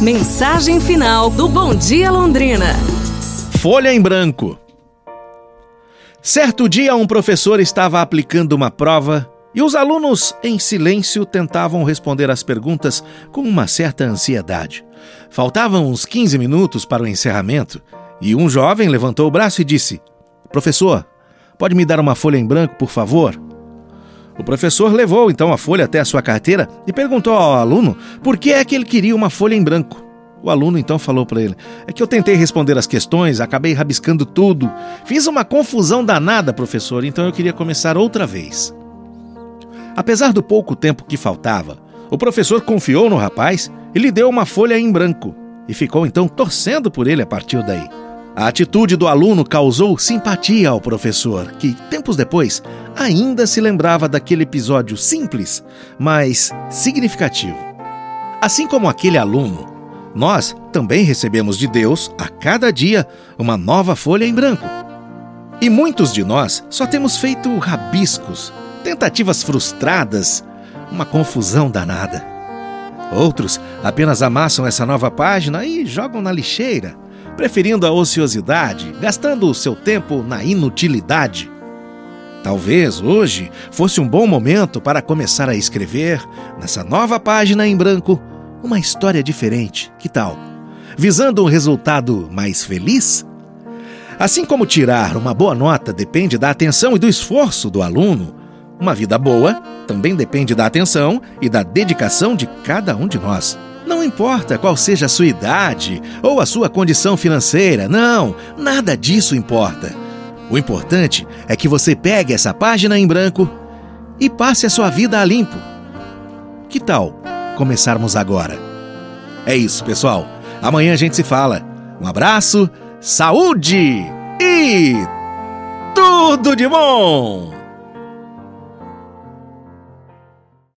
Mensagem final do Bom Dia Londrina. Folha em branco. Certo dia, um professor estava aplicando uma prova e os alunos, em silêncio, tentavam responder as perguntas com uma certa ansiedade. Faltavam uns 15 minutos para o encerramento e um jovem levantou o braço e disse: Professor, pode me dar uma folha em branco, por favor? O professor levou então a folha até a sua carteira e perguntou ao aluno por que é que ele queria uma folha em branco. O aluno então falou para ele: É que eu tentei responder as questões, acabei rabiscando tudo. Fiz uma confusão danada, professor, então eu queria começar outra vez. Apesar do pouco tempo que faltava, o professor confiou no rapaz e lhe deu uma folha em branco e ficou então torcendo por ele a partir daí. A atitude do aluno causou simpatia ao professor, que, tempos depois, ainda se lembrava daquele episódio simples, mas significativo. Assim como aquele aluno, nós também recebemos de Deus, a cada dia, uma nova folha em branco. E muitos de nós só temos feito rabiscos, tentativas frustradas, uma confusão danada. Outros apenas amassam essa nova página e jogam na lixeira preferindo a ociosidade, gastando o seu tempo na inutilidade. Talvez hoje fosse um bom momento para começar a escrever, nessa nova página em branco, uma história diferente. Que tal? Visando um resultado mais feliz? Assim como tirar uma boa nota depende da atenção e do esforço do aluno, uma vida boa também depende da atenção e da dedicação de cada um de nós. Não importa qual seja a sua idade ou a sua condição financeira, não, nada disso importa. O importante é que você pegue essa página em branco e passe a sua vida a limpo. Que tal começarmos agora? É isso, pessoal. Amanhã a gente se fala. Um abraço, saúde e tudo de bom!